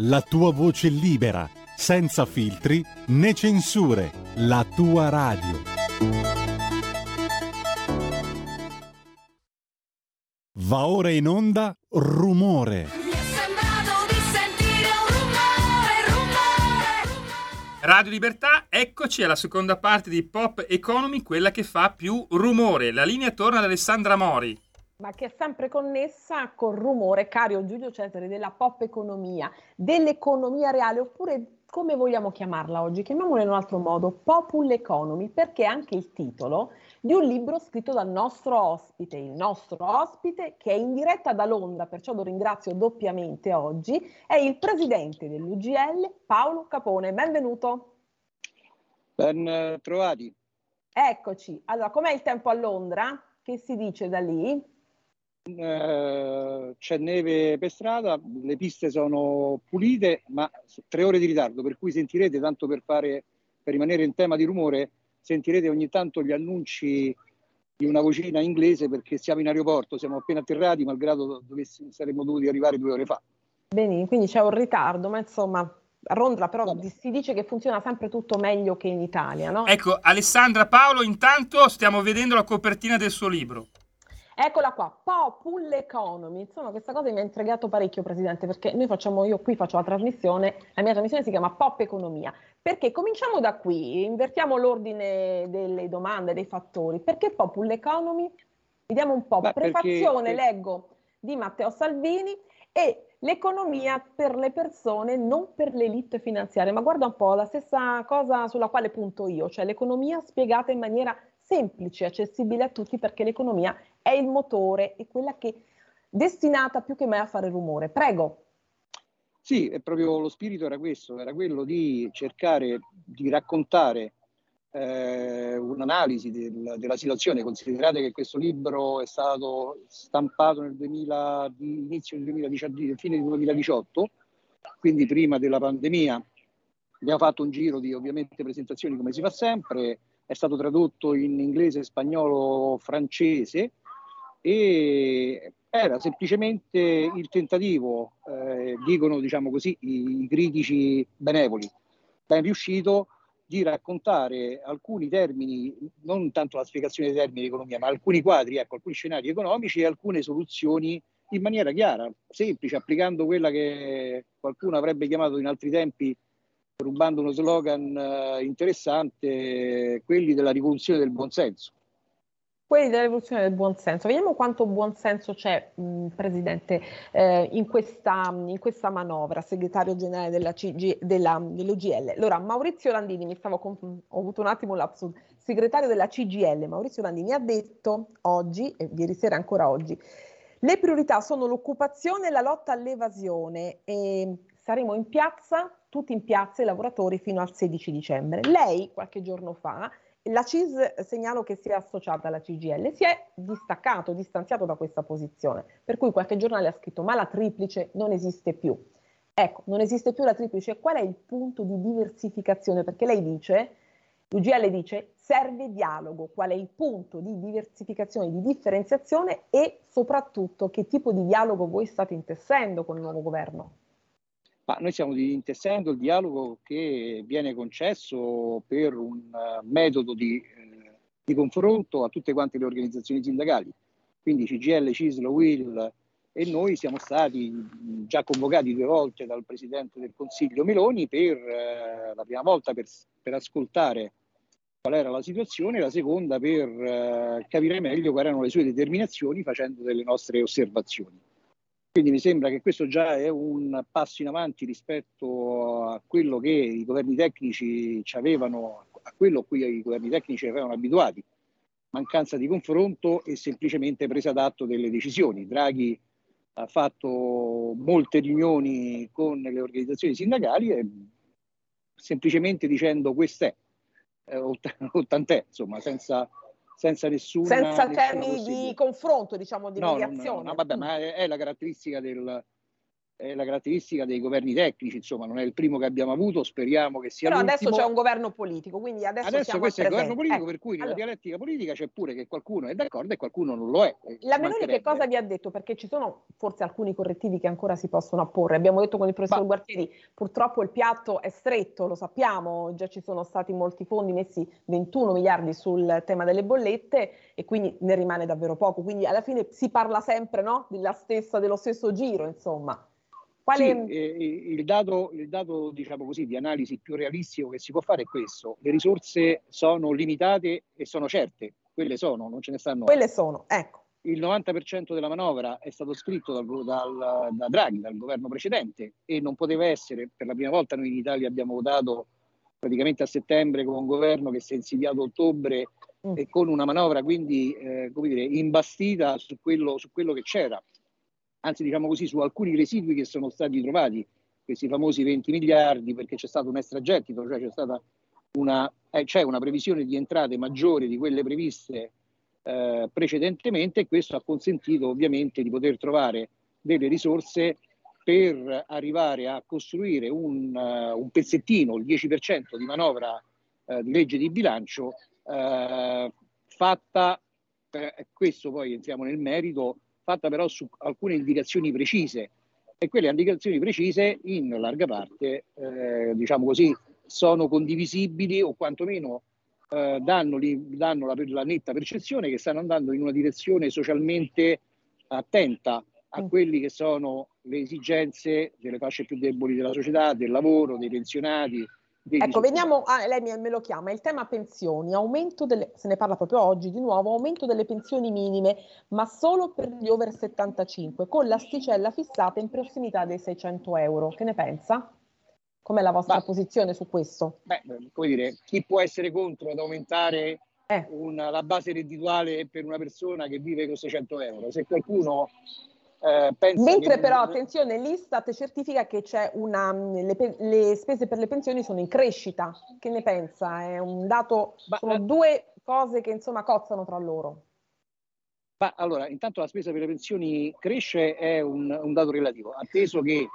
la tua voce libera, senza filtri né censure, la tua radio. Va ora in onda Rumore. Radio Libertà, eccoci alla seconda parte di Pop Economy, quella che fa più rumore. La linea torna ad Alessandra Mori. Ma che è sempre connessa col rumore, caro Giulio Cesare, della pop economia, dell'economia reale, oppure come vogliamo chiamarla oggi? Chiamiamola in un altro modo, Popul Economy, perché è anche il titolo di un libro scritto dal nostro ospite, il nostro ospite che è in diretta da Londra, perciò lo ringrazio doppiamente oggi, è il presidente dell'UGL, Paolo Capone. Benvenuto. Ben eh, trovati. Eccoci. Allora, com'è il tempo a Londra? Che si dice da lì? Eh, c'è neve per strada, le piste sono pulite, ma tre ore di ritardo, per cui sentirete, tanto per, fare, per rimanere in tema di rumore, sentirete ogni tanto gli annunci di una vocina inglese perché siamo in aeroporto, siamo appena atterrati, malgrado dovessi, saremmo dovuti arrivare due ore fa. Bene, quindi c'è un ritardo, ma insomma a Londra però Vabbè. si dice che funziona sempre tutto meglio che in Italia, no? Ecco, Alessandra Paolo, intanto stiamo vedendo la copertina del suo libro. Eccola qua, Popul Economy. Insomma, questa cosa mi ha intrigato parecchio, Presidente, perché noi facciamo, io qui faccio la trasmissione, la mia trasmissione si chiama Pop Economia. Perché cominciamo da qui, invertiamo l'ordine delle domande, dei fattori. Perché Popul Economy? Vediamo un po'. Beh, Prefazione, perché... leggo, di Matteo Salvini e l'economia per le persone, non per l'elite finanziaria. Ma guarda un po', la stessa cosa sulla quale punto io, cioè l'economia spiegata in maniera semplice, accessibile a tutti, perché l'economia è il motore, è quella che è destinata più che mai a fare rumore. Prego. Sì, è proprio lo spirito era questo, era quello di cercare di raccontare eh, un'analisi del, della situazione. Considerate che questo libro è stato stampato nel 2000, inizio del 2018, fine del 2018, quindi prima della pandemia. Abbiamo fatto un giro di ovviamente presentazioni come si fa sempre, è stato tradotto in inglese, spagnolo, francese e era semplicemente il tentativo, eh, dicono diciamo così i, i critici benevoli, ben riuscito di raccontare alcuni termini, non tanto la spiegazione dei termini di economia, ma alcuni quadri, ecco, alcuni scenari economici e alcune soluzioni in maniera chiara, semplice, applicando quella che qualcuno avrebbe chiamato in altri tempi, rubando uno slogan eh, interessante, quelli della rivoluzione del buonsenso quelli della rivoluzione del buonsenso. Vediamo quanto buonsenso c'è, mh, Presidente, eh, in, questa, in, questa, manovra, segretario generale della CG, della, dell'UGL. Allora, Maurizio Landini, mi stavo con, ho avuto un attimo lapsus, segretario della CGL, Maurizio Landini ha detto oggi, e ieri sera ancora oggi, le priorità sono l'occupazione e la lotta all'evasione e saremo in piazza, tutti in piazza, i lavoratori, fino al 16 dicembre. Lei, qualche giorno fa, la CIS, segnalo che si è associata alla CGL, si è distaccato, distanziato da questa posizione, per cui qualche giornale ha scritto ma la triplice non esiste più. Ecco, non esiste più la triplice, qual è il punto di diversificazione? Perché lei dice, l'UGL dice, serve dialogo, qual è il punto di diversificazione, di differenziazione e soprattutto che tipo di dialogo voi state intessendo con il nuovo governo? Ma noi stiamo intessendo il dialogo che viene concesso per un uh, metodo di, eh, di, confronto a tutte quante le organizzazioni sindacali. Quindi CGL, CISLO, WIL e noi siamo stati già convocati due volte dal Presidente del Consiglio Meloni per eh, la prima volta per, per, ascoltare qual era la situazione, la seconda per eh, capire meglio quali erano le sue determinazioni facendo delle nostre osservazioni. Quindi mi sembra che questo già è un passo in avanti rispetto a quello che i governi tecnici ci avevano, a quello a cui i governi tecnici avevano abituati, mancanza di confronto e semplicemente presa d'atto delle decisioni. Draghi ha fatto molte riunioni con le organizzazioni sindacali e semplicemente dicendo quest'è, eh, ottant'è, insomma, senza senza nessuna... Senza termini di confronto, diciamo, di no, mediazione. No, no, vabbè, ma è, è, la caratteristica del, è la caratteristica dei governi tecnici, insomma, non è il primo che abbiamo avuto, speriamo che sia Però l'ultimo. adesso c'è un governo politico, quindi adesso, Adesso questo è il governo politico, ecco. per cui nella allora, dialettica politica c'è pure che qualcuno è d'accordo e qualcuno non lo è. La Meloni che cosa vi ha detto? Perché ci sono forse alcuni correttivi che ancora si possono apporre. Abbiamo detto con il professor Ma- Guartieri, purtroppo il piatto è stretto, lo sappiamo, già ci sono stati molti fondi messi 21 miliardi sul tema delle bollette e quindi ne rimane davvero poco. Quindi alla fine si parla sempre no? della stessa, dello stesso giro, insomma. Quale... Sì, eh, il dato, il dato, diciamo così, di analisi più realistico che si può fare è questo. Le risorse sono limitate e sono certe. Quelle sono, non ce ne stanno. Quelle sono, ecco. Il 90% della manovra è stato scritto dal, dal, da Draghi, dal governo precedente, e non poteva essere, per la prima volta noi in Italia abbiamo votato praticamente a settembre con un governo che si è insediato a ottobre Mm. e con una manovra quindi eh, come dire, imbastita su quello, su quello che c'era anzi diciamo così, su alcuni residui che sono stati trovati, questi famosi 20 miliardi, perché c'è stato un extragettito, cioè c'è stata una, eh, c'è una previsione di entrate maggiori di quelle previste eh, precedentemente e questo ha consentito ovviamente di poter trovare delle risorse per arrivare a costruire un, uh, un pezzettino, il 10% di manovra uh, di legge di bilancio uh, fatta, questo poi entriamo nel merito, fatta però su alcune indicazioni precise. E quelle indicazioni precise in larga parte, eh, diciamo così, sono condivisibili o quantomeno eh, danno, danno la, la, netta percezione che stanno andando in una direzione socialmente attenta a quelli che sono le esigenze delle fasce più deboli della società, del lavoro, dei pensionati, Ecco, veniamo, a, lei me lo chiama, il tema pensioni, aumento delle, se ne parla proprio oggi di nuovo, aumento delle pensioni minime, ma solo per gli over 75, con l'asticella fissata in prossimità dei 600 euro. Che ne pensa? Com'è la vostra Ma, posizione su questo? Beh, come dire, chi può essere contro ad aumentare eh. una, la base reddituale per una persona che vive con 600 euro? Se qualcuno eh, Mentre che... però, attenzione, l'Istat certifica che c'è una, le, le, spese per le pensioni sono in crescita. Che ne pensa? È un dato, Ma, sono eh, due cose che insomma cozzano tra loro. Ma allora, intanto la spesa per le pensioni cresce è un, un dato relativo, atteso che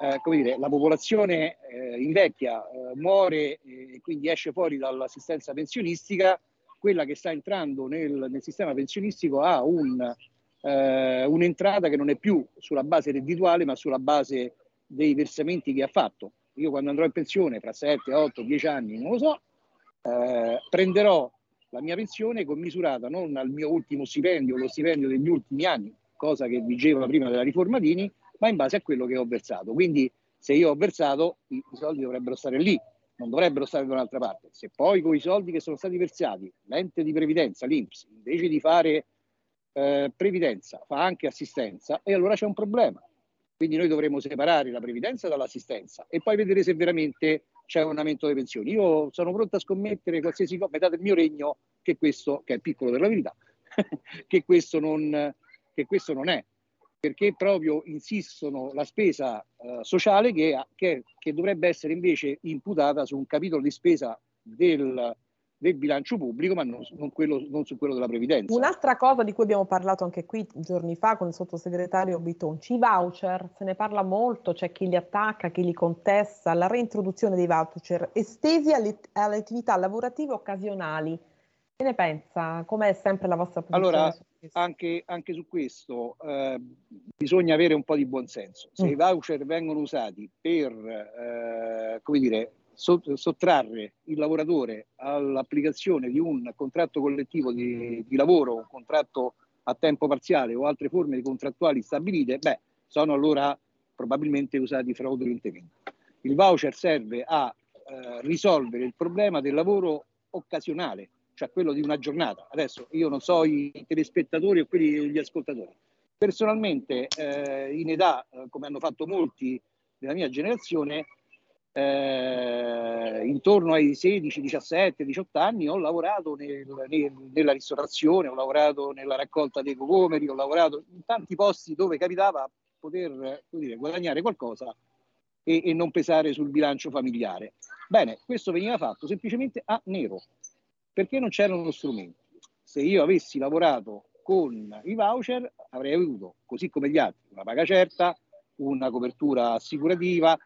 eh, come dire, la popolazione eh, invecchia, eh, muore e quindi esce fuori dall'assistenza pensionistica, quella che sta entrando nel, nel sistema pensionistico ha un eh, un'entrata che non è più sulla base reddituale ma sulla base dei versamenti che ha fatto. Io quando andrò in pensione fra 7, 8, 10 anni, non lo so, eh, prenderò la mia pensione commisurata non al mio ultimo stipendio, lo stipendio degli ultimi anni, cosa che vigeva prima della riforma Dini, ma in base a quello che ho versato. Quindi se io ho versato, i soldi dovrebbero stare lì, non dovrebbero stare da un'altra parte. Se poi con i soldi che sono stati versati, l'ente di previdenza, l'Inps, invece di fare eh, previdenza, fa anche assistenza e allora c'è un problema. Quindi noi dovremmo separare la previdenza dall'assistenza e poi vedere se veramente c'è un aumento delle pensioni. Io sono pronto a scommettere qualsiasi cosa, metà del mio regno, che questo, che è piccolo per la verità, che, questo non, che questo non è. Perché proprio insistono la spesa eh, sociale che, che, che dovrebbe essere invece imputata su un capitolo di spesa del, del bilancio pubblico, ma non, non, quello, non, su quello della previdenza. Un'altra cosa di cui abbiamo parlato anche qui giorni fa con il sottosegretario Bitonci, i voucher, se ne parla molto, c'è chi li attacca, chi li contesta, la reintroduzione dei voucher estesi alle, alle attività lavorative occasionali. Che ne pensa? Com'è sempre la vostra posizione? Allora, anche, anche, su questo eh, bisogna avere un po' di buonsenso. Se mm. i voucher vengono usati per, eh, come dire, sottrarre il lavoratore all'applicazione di un contratto collettivo di, di, lavoro, un contratto a tempo parziale o altre forme contrattuali stabilite, beh, sono allora probabilmente usati fraudolentemente. Il voucher serve a eh, risolvere il problema del lavoro occasionale, cioè quello di una giornata. Adesso io non so i telespettatori o quelli degli ascoltatori. Personalmente, eh, in età, eh, come hanno fatto molti della mia generazione, eh, intorno ai 16, 17, 18 anni ho lavorato nel, nel, nella ristorazione, ho lavorato nella raccolta dei cocomeri, ho lavorato in tanti posti dove capitava poter dire, guadagnare qualcosa e, e non pesare sul bilancio familiare. Bene, questo veniva fatto semplicemente a nero, perché non c'erano strumenti. Se io avessi lavorato con i voucher avrei avuto, così come gli altri, una paga certa, una copertura assicurativa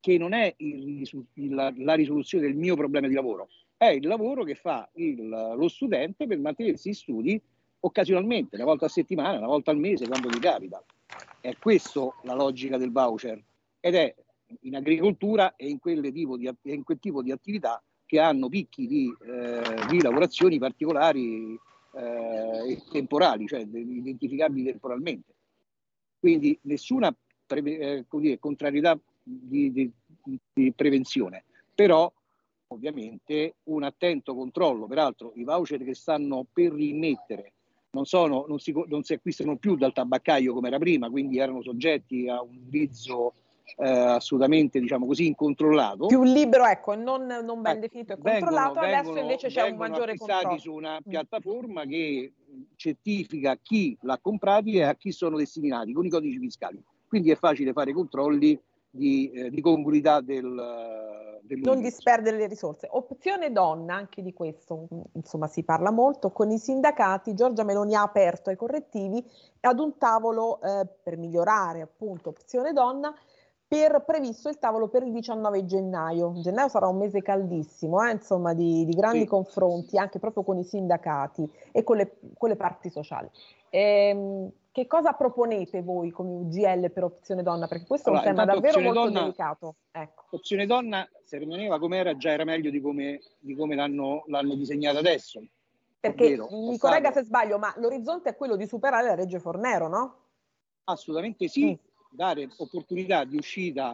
che non è il, il, la risoluzione del mio problema di lavoro, è il lavoro che fa il, lo studente per mantenersi in studi occasionalmente, una volta a settimana, una volta al mese, quando gli capita. È questa la logica del voucher ed è in agricoltura e in, di, in quel tipo di attività che hanno picchi di, eh, di lavorazioni particolari eh, e temporali, cioè identificabili temporalmente. Quindi nessuna pre- eh, dire, contrarietà di, di, di prevenzione, però ovviamente un attento controllo. Peraltro i voucher che stanno per rimettere non, sono, non, si, non si acquistano più dal tabaccaio come era prima, quindi erano soggetti a un utilizzo eh, assolutamente diciamo così incontrollato più libero ecco non, non ben definito e controllato vengono, adesso invece c'è un maggiore controllo su una mm. piattaforma che certifica chi l'ha comprati e a chi sono destinati con i codici fiscali quindi è facile fare controlli di, eh, di congruità del, non disperdere le risorse opzione donna anche di questo insomma si parla molto con i sindacati Giorgia Meloni ha aperto ai correttivi ad un tavolo eh, per migliorare appunto opzione donna per previsto il tavolo per il 19 gennaio. Gennaio sarà un mese caldissimo, eh, insomma, di, di grandi sì. confronti anche proprio con i sindacati e con le, con le parti sociali. Ehm, che cosa proponete voi come UGL per Opzione Donna? Perché questo allora, è un tema davvero molto donna, delicato. Ecco. Opzione Donna, se rimaneva come era, già era meglio di come, di come l'hanno, l'hanno disegnata adesso. Perché Ovvero, mi corregga se sbaglio, ma l'orizzonte è quello di superare la legge Fornero, no? Assolutamente sì. Mm dare opportunità di uscita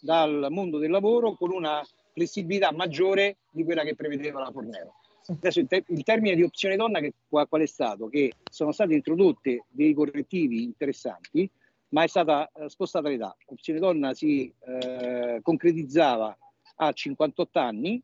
dal mondo del lavoro con una flessibilità maggiore di quella che prevedeva la Fornero. Adesso il, te- il termine di opzione donna che, qual, qual, è stato? Che sono state introdotte dei correttivi interessanti, ma è stata eh, spostata l'età. Opzione donna si eh, concretizzava a 58 anni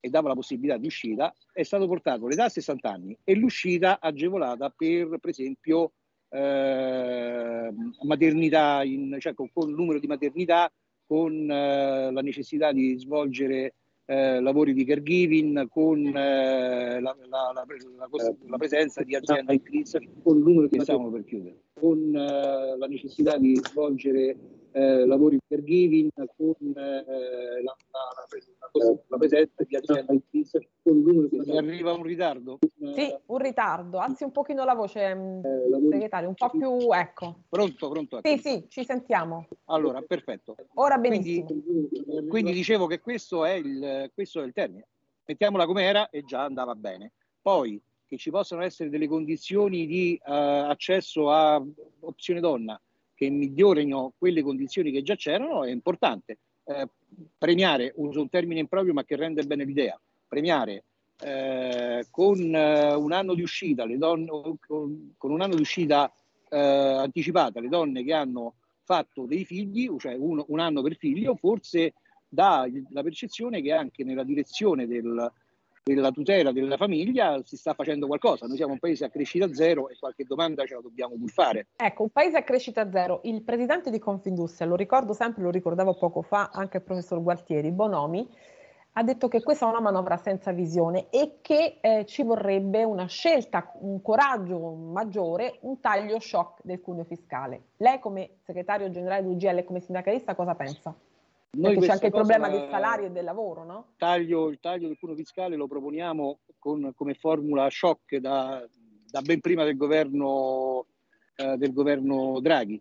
e dava la possibilità di uscita, è stato portato l'età a 60 anni e l'uscita agevolata per, per esempio, eh, maternità, in, cioè con, con, il numero di maternità, con eh, la necessità di svolgere eh, lavori di caregiving, con eh, la, la, la, la, presenza di aziende in crisi, con il numero che stiamo per chiudere, con eh, la necessità di svolgere eh, lavori per giving con eh, la, la, la, presenza di azienda in crisi con il numero che arriva un ritardo. Sì un ritardo alzi un pochino la voce mm, eh, segretario un po' più ecco. Pronto pronto sì sì ci sentiamo. Allora perfetto. Ora benissimo. Quindi, quindi dicevo che questo è il questo è il termine. Mettiamola come era e già andava bene. Poi che ci possano essere delle condizioni di uh, accesso a opzione donna che migliorino quelle condizioni che già c'erano è importante. Eh, premiare, uso un termine improprio ma che rende bene l'idea, premiare eh, con eh, un anno di uscita, le donne, con, con un anno di uscita eh, anticipata, le donne che hanno fatto dei figli, cioè uno, un anno per figlio, forse dà la percezione che anche nella direzione del, della tutela della famiglia si sta facendo qualcosa. Noi siamo un paese a crescita zero e qualche domanda ce la dobbiamo pur fare. Ecco, un paese a crescita zero. Il presidente di Confindustria, lo ricordo sempre, lo ricordavo poco fa anche il professor Gualtieri, Bonomi, ha detto che questa è una manovra senza visione e che eh, ci vorrebbe una scelta, un coraggio maggiore, un taglio shock del cuneo fiscale. Lei come segretario generale dell'UGL e come sindacalista cosa pensa? Noi c'è anche il problema del salario e del lavoro, no? Taglio, il taglio del cuneo fiscale lo proponiamo con, come formula shock da, da, ben prima del governo, eh, del governo Draghi,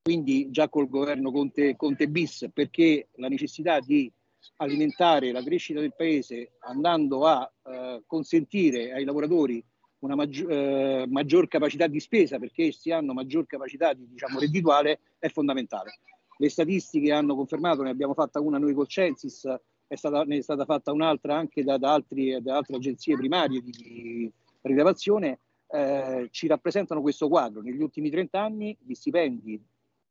quindi già col governo Conte, Conte bis, perché la necessità di alimentare la crescita del paese andando a eh, consentire ai lavoratori una maggior, eh, maggior capacità di spesa perché essi hanno maggior capacità di, diciamo, reddituale è fondamentale. Le statistiche hanno confermato, ne abbiamo fatta una noi col Censis, stata, ne è stata fatta un'altra anche da, da, altri, da altre agenzie primarie di, di rilevazione, eh, ci rappresentano questo quadro. Negli ultimi 30 anni gli stipendi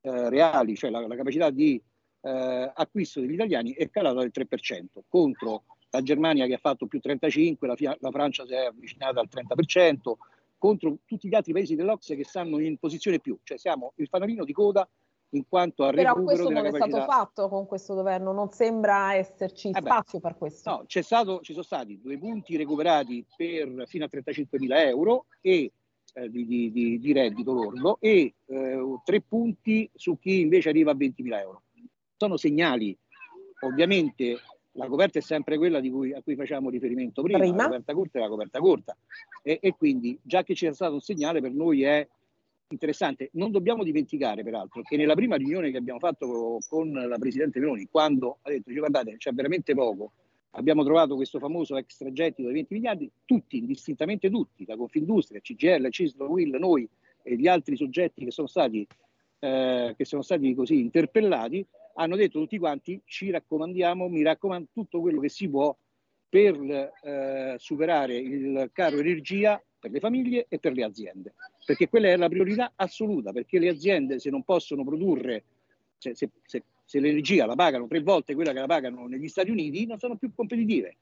eh, reali, cioè la, la capacità di eh, acquisto degli italiani è calata del 3% contro la Germania che ha fatto più 35, la, la Francia si è avvicinata al 30%, contro tutti gli altri paesi dell'Ocse che stanno in posizione più, cioè siamo il fanalino di coda in quanto a Però questo non capacità... è stato fatto con questo governo, non sembra esserci eh spazio per questo. No, c'è stato, ci sono stati due punti recuperati per, fino a 35 mila euro e eh, di, di, di, reddito lordo e eh, tre punti su chi invece arriva a 20.000 euro. Sono segnali, ovviamente la coperta è sempre quella cui, a cui facciamo riferimento prima, prima, la coperta corta è la coperta corta e, e quindi già che c'è stato un segnale per noi è interessante. Non dobbiamo dimenticare, peraltro, che nella prima riunione che abbiamo fatto con la Presidente Meloni, quando ha detto, guardate, c'è veramente poco, abbiamo trovato questo famoso extragettito di 20 miliardi, tutti, indistintamente tutti, la Confindustria, CGL, CISLO, Will, noi e gli altri soggetti che sono stati, eh, che sono stati così interpellati, hanno detto tutti quanti ci raccomandiamo, mi raccomando tutto quello che si può per eh, superare il caro energia per le famiglie e per le aziende, perché quella è la priorità assoluta, perché le aziende se non possono produrre, se, se, se, se l'energia la pagano tre volte quella che la pagano negli Stati Uniti, non sono più competitive.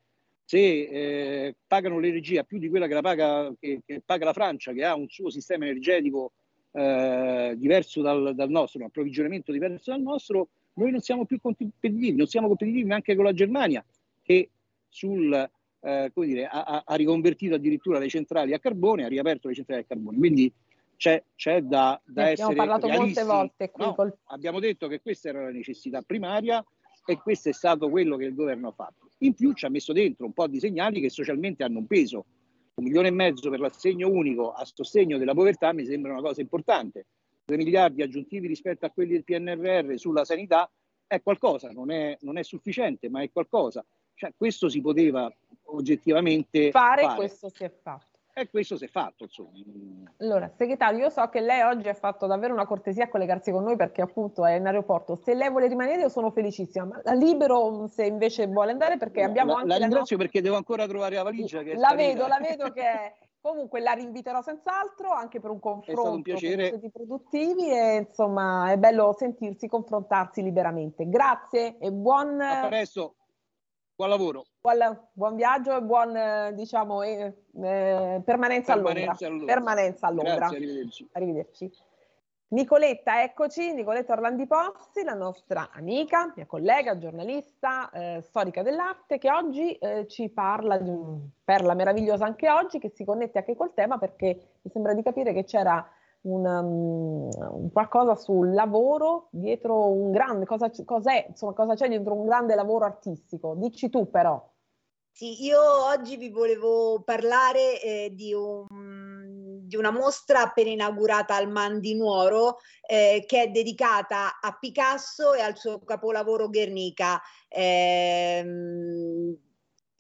Se eh, pagano l'energia più di quella che, la paga, che, che paga la Francia, che ha un suo sistema energetico eh, diverso dal, dal nostro, un approvvigionamento diverso dal nostro, noi non siamo più competitivi, non siamo competitivi neanche con la Germania, che sul eh, come dire, ha, ha, riconvertito addirittura le centrali a carbone, ha riaperto le centrali a carbone. Quindi c'è, c'è da, da essere. Abbiamo parlato molte volte qui. No, col... Abbiamo detto che questa era la necessità primaria e questo è stato quello che il governo ha fatto. In più ci ha messo dentro un po' di segnali che socialmente hanno un peso. Un milione e mezzo per l'assegno unico a sostegno della povertà mi sembra una cosa importante. Due miliardi aggiuntivi rispetto a quelli del PNRR sulla sanità è qualcosa, non è, non è sufficiente, ma è qualcosa. Cioè, questo si poteva oggettivamente fare, fare. questo si è fatto. E questo si è fatto, insomma. Allora, segretario, io so che lei oggi ha fatto davvero una cortesia a collegarsi con noi perché appunto è in aeroporto. Se lei vuole rimanere io sono felicissima, ma la libero se invece vuole andare perché no, abbiamo la, anche... La ringrazio la... perché devo ancora trovare la valigia. Che la vedo, la vedo che è... Comunque la rinviterò senz'altro anche per un confronto un piacere. con i produttivi e insomma è bello sentirsi, confrontarsi liberamente. Grazie e buon... A presto. Buon lavoro. Buon, buon viaggio e buon diciamo, eh, eh, permanenza, permanenza, a Londra. Permanenza a Londra. Grazie, arrivederci. arrivederci. Nicoletta, eccoci, Nicoletta Orlandi Pozzi, la nostra amica, mia collega, giornalista, eh, storica dell'arte, che oggi eh, ci parla di un perla meravigliosa anche oggi, che si connette anche col tema perché mi sembra di capire che c'era un, um, qualcosa sul lavoro dietro un grande, cosa, cos'è, insomma, cosa c'è dietro un grande lavoro artistico? Dici tu però. Sì, io oggi vi volevo parlare eh, di, un, una mostra appena inaugurata al Man di Nuoro eh, che è dedicata a Picasso e al suo capolavoro Guernica. Eh,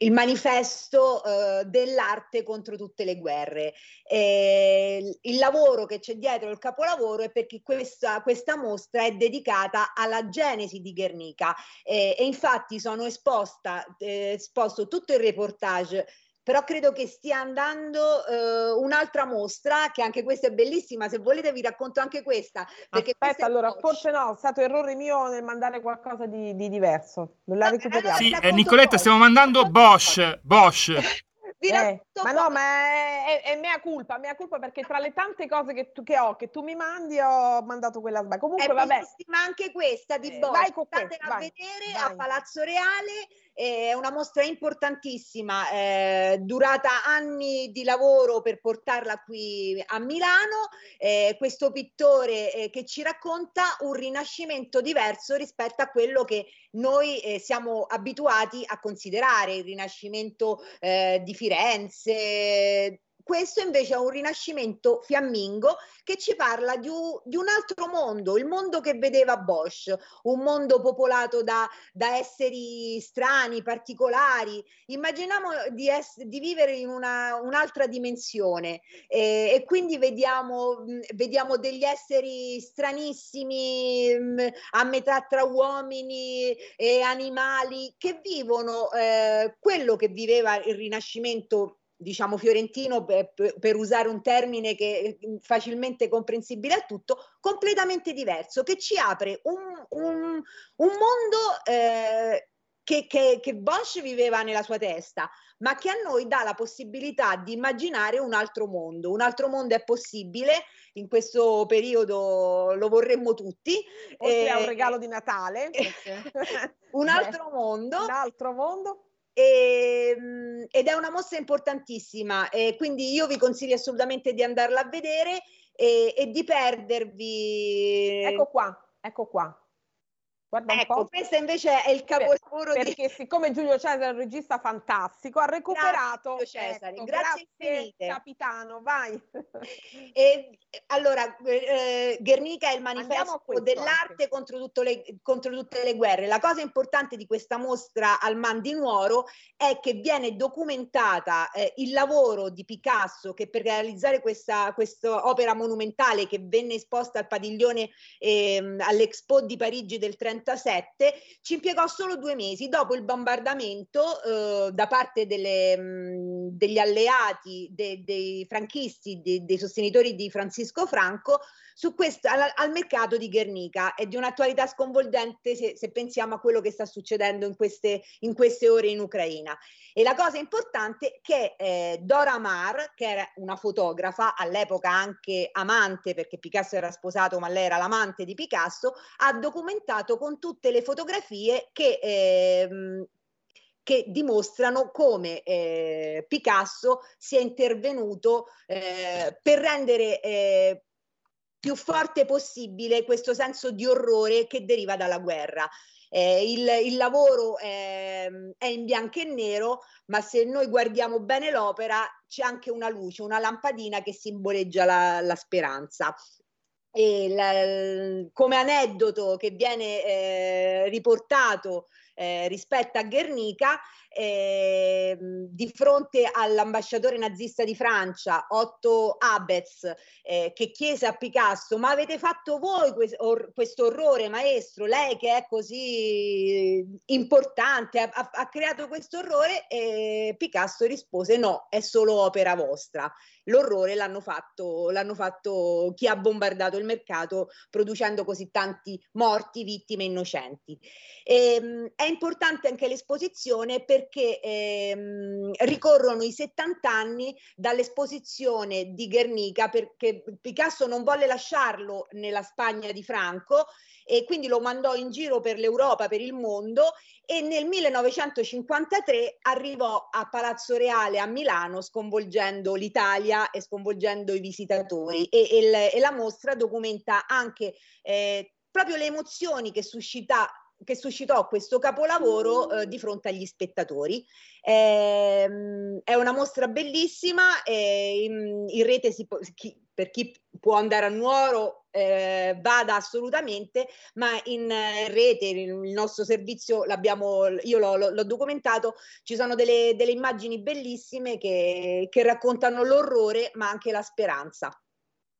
il manifesto eh, dell'arte contro tutte le guerre. Eh, il lavoro che c'è dietro il capolavoro è perché questa, questa mostra è dedicata alla genesi di Guernica eh, e infatti sono esposta, eh, esposto tutto il reportage però credo che stia andando eh, un'altra mostra, che anche questa è bellissima, se volete vi racconto anche questa. Perché Aspetta, questa allora, forse no, è stato errore mio nel mandare qualcosa di, di diverso, non la recuperiamo. Sì, eh, Nicoletta, stiamo mandando Bosch, Bosch. Eh, ma no, ma è, è, è, mea colpa, mea colpa perché tra le tante cose che, tu, che ho, che tu mi mandi, ho mandato quella sbagliata. Comunque, è vabbè. Ma anche questa di eh, Bosch, vai con Statela a vedere vai. a Palazzo Reale è una mostra importantissima, eh, durata anni di lavoro per portarla qui a Milano. Eh, questo pittore eh, che ci racconta un rinascimento diverso rispetto a quello che noi eh, siamo abituati a considerare, il rinascimento eh, di Firenze, questo invece è un rinascimento fiammingo che ci parla di di un, altro mondo, il mondo che vedeva Bosch, un mondo popolato da, da esseri strani, particolari. Immaginiamo di, ess- di vivere in una, un'altra dimensione eh, e quindi vediamo, vediamo, degli esseri stranissimi mh, a metà tra uomini e animali che vivono eh, quello che viveva il Rinascimento diciamo fiorentino per, per, usare un termine che è facilmente comprensibile a tutto, completamente diverso, che ci apre un, un, un mondo eh, che, che, che Bosch viveva nella sua testa, ma che a noi dà la possibilità di immaginare un altro mondo. Un altro mondo è possibile, in questo periodo lo vorremmo tutti. Oltre eh, a un regalo di Natale. un altro mondo. Un altro mondo E, ehm, ed è una mostra importantissima, e quindi io vi consiglio assolutamente di andarla a vedere e, e di perdervi. Ecco qua, ecco qua. Guarda ecco, questo invece è il capolavoro perché, di... Perché siccome Giulio Cesare è un regista fantastico, ha recuperato... Grazie, Cesare, ecco, grazie, grazie capitano, vai. E, allora, eh, Guernica è il manifesto dell'arte contro, le, contro, tutte le guerre. La cosa importante di questa mostra al Man di Nuoro è che viene documentata eh, il lavoro di Picasso che per realizzare questa opera monumentale che venne esposta al padiglione eh, all'Expo di Parigi del 30 1937 ci impiegò solo due mesi dopo il bombardamento eh, da parte delle, mh, degli alleati, de, dei franchisti, de, dei sostenitori di Francisco Franco su questo, al, al, mercato di Guernica. È di un'attualità sconvolgente se, se, pensiamo a quello che sta succedendo in queste, in queste ore in Ucraina. E la cosa importante è che eh, Dora Maar, che era una fotografa, all'epoca anche amante, perché Picasso era sposato, ma lei era l'amante di Picasso, ha documentato con tutte le fotografie che ehm, che dimostrano come eh, Picasso sia intervenuto eh, per rendere eh, più forte possibile questo senso di orrore che deriva dalla guerra. Eh, il, il, lavoro è, è, in bianco e nero, ma se noi guardiamo bene l'opera c'è anche una luce, una lampadina che simboleggia la, la speranza. La, come aneddoto che viene eh, riportato eh, rispetto a Guernica, eh, di fronte all'ambasciatore nazista di Francia, Otto Abetz, eh, che chiese a Picasso, ma avete fatto voi questo orrore, maestro, lei che è così importante, ha, ha creato questo orrore? E Picasso rispose no, è solo opera vostra l'orrore l'hanno fatto, l'hanno fatto chi ha bombardato il mercato producendo così tanti morti, vittime innocenti. E, ehm, è importante anche l'esposizione perché ehm, ricorrono i 70 anni dall'esposizione di Guernica perché Picasso non volle lasciarlo nella Spagna di Franco e quindi lo mandò in giro per l'Europa, per il mondo e nel 1953 arrivò a Palazzo Reale a Milano sconvolgendo l'Italia e sconvolgendo i visitatori. E, e, e la mostra documenta anche eh, proprio le emozioni che suscita che suscitò questo capolavoro eh, di fronte agli spettatori. Eh, è una mostra bellissima, eh, in, in, rete si può, chi, per chi può andare a Nuoro eh, vada assolutamente, ma in eh, rete il nostro servizio l'abbiamo, io l'ho, l'ho documentato, ci sono delle, delle immagini bellissime che, che raccontano l'orrore ma anche la speranza.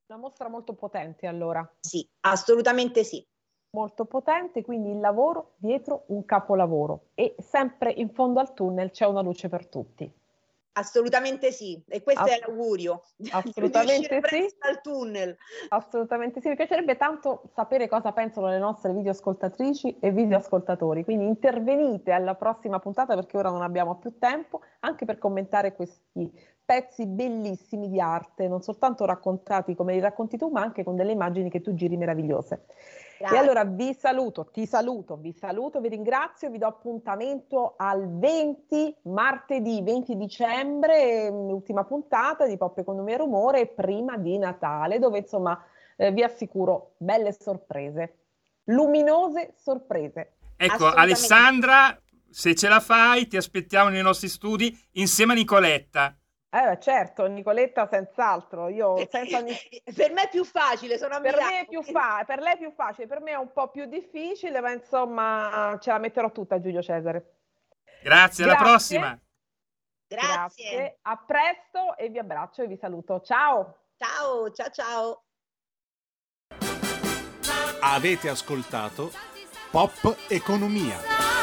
Una mostra molto potente allora. Sì, assolutamente sì molto potente, quindi il lavoro dietro un capolavoro e sempre in fondo al tunnel c'è una luce per tutti. Assolutamente sì, e questo Ass- è l'augurio. Assolutamente sì. Al tunnel. Assolutamente sì, mi piacerebbe tanto sapere cosa pensano le nostre videoascoltatrici e videoascoltatori, quindi intervenite alla prossima puntata perché ora non abbiamo più tempo, anche per commentare questi pezzi bellissimi di arte, non soltanto raccontati come li racconti tu, ma anche con delle immagini che tu giri meravigliose. Grazie. E allora vi saluto, ti saluto, vi saluto, vi ringrazio, vi do appuntamento al 20 martedì 20 dicembre, ultima puntata di Pop Economia e Rumore, prima di Natale, dove insomma eh, vi assicuro belle sorprese, luminose sorprese. Ecco, Alessandra, se ce la fai, ti aspettiamo nei nostri studi insieme a Nicoletta. Eh, certo, Nicoletta senz'altro. Io senza per me è più facile, sono a per me è più fa- per lei è più facile, per me è un po' più difficile, ma insomma ce la metterò tutta Giulio Cesare. Grazie, alla prossima. Grazie. Grazie. A presto e vi abbraccio e vi saluto. Ciao. Ciao, ciao, ciao. Avete ascoltato Pop Economia.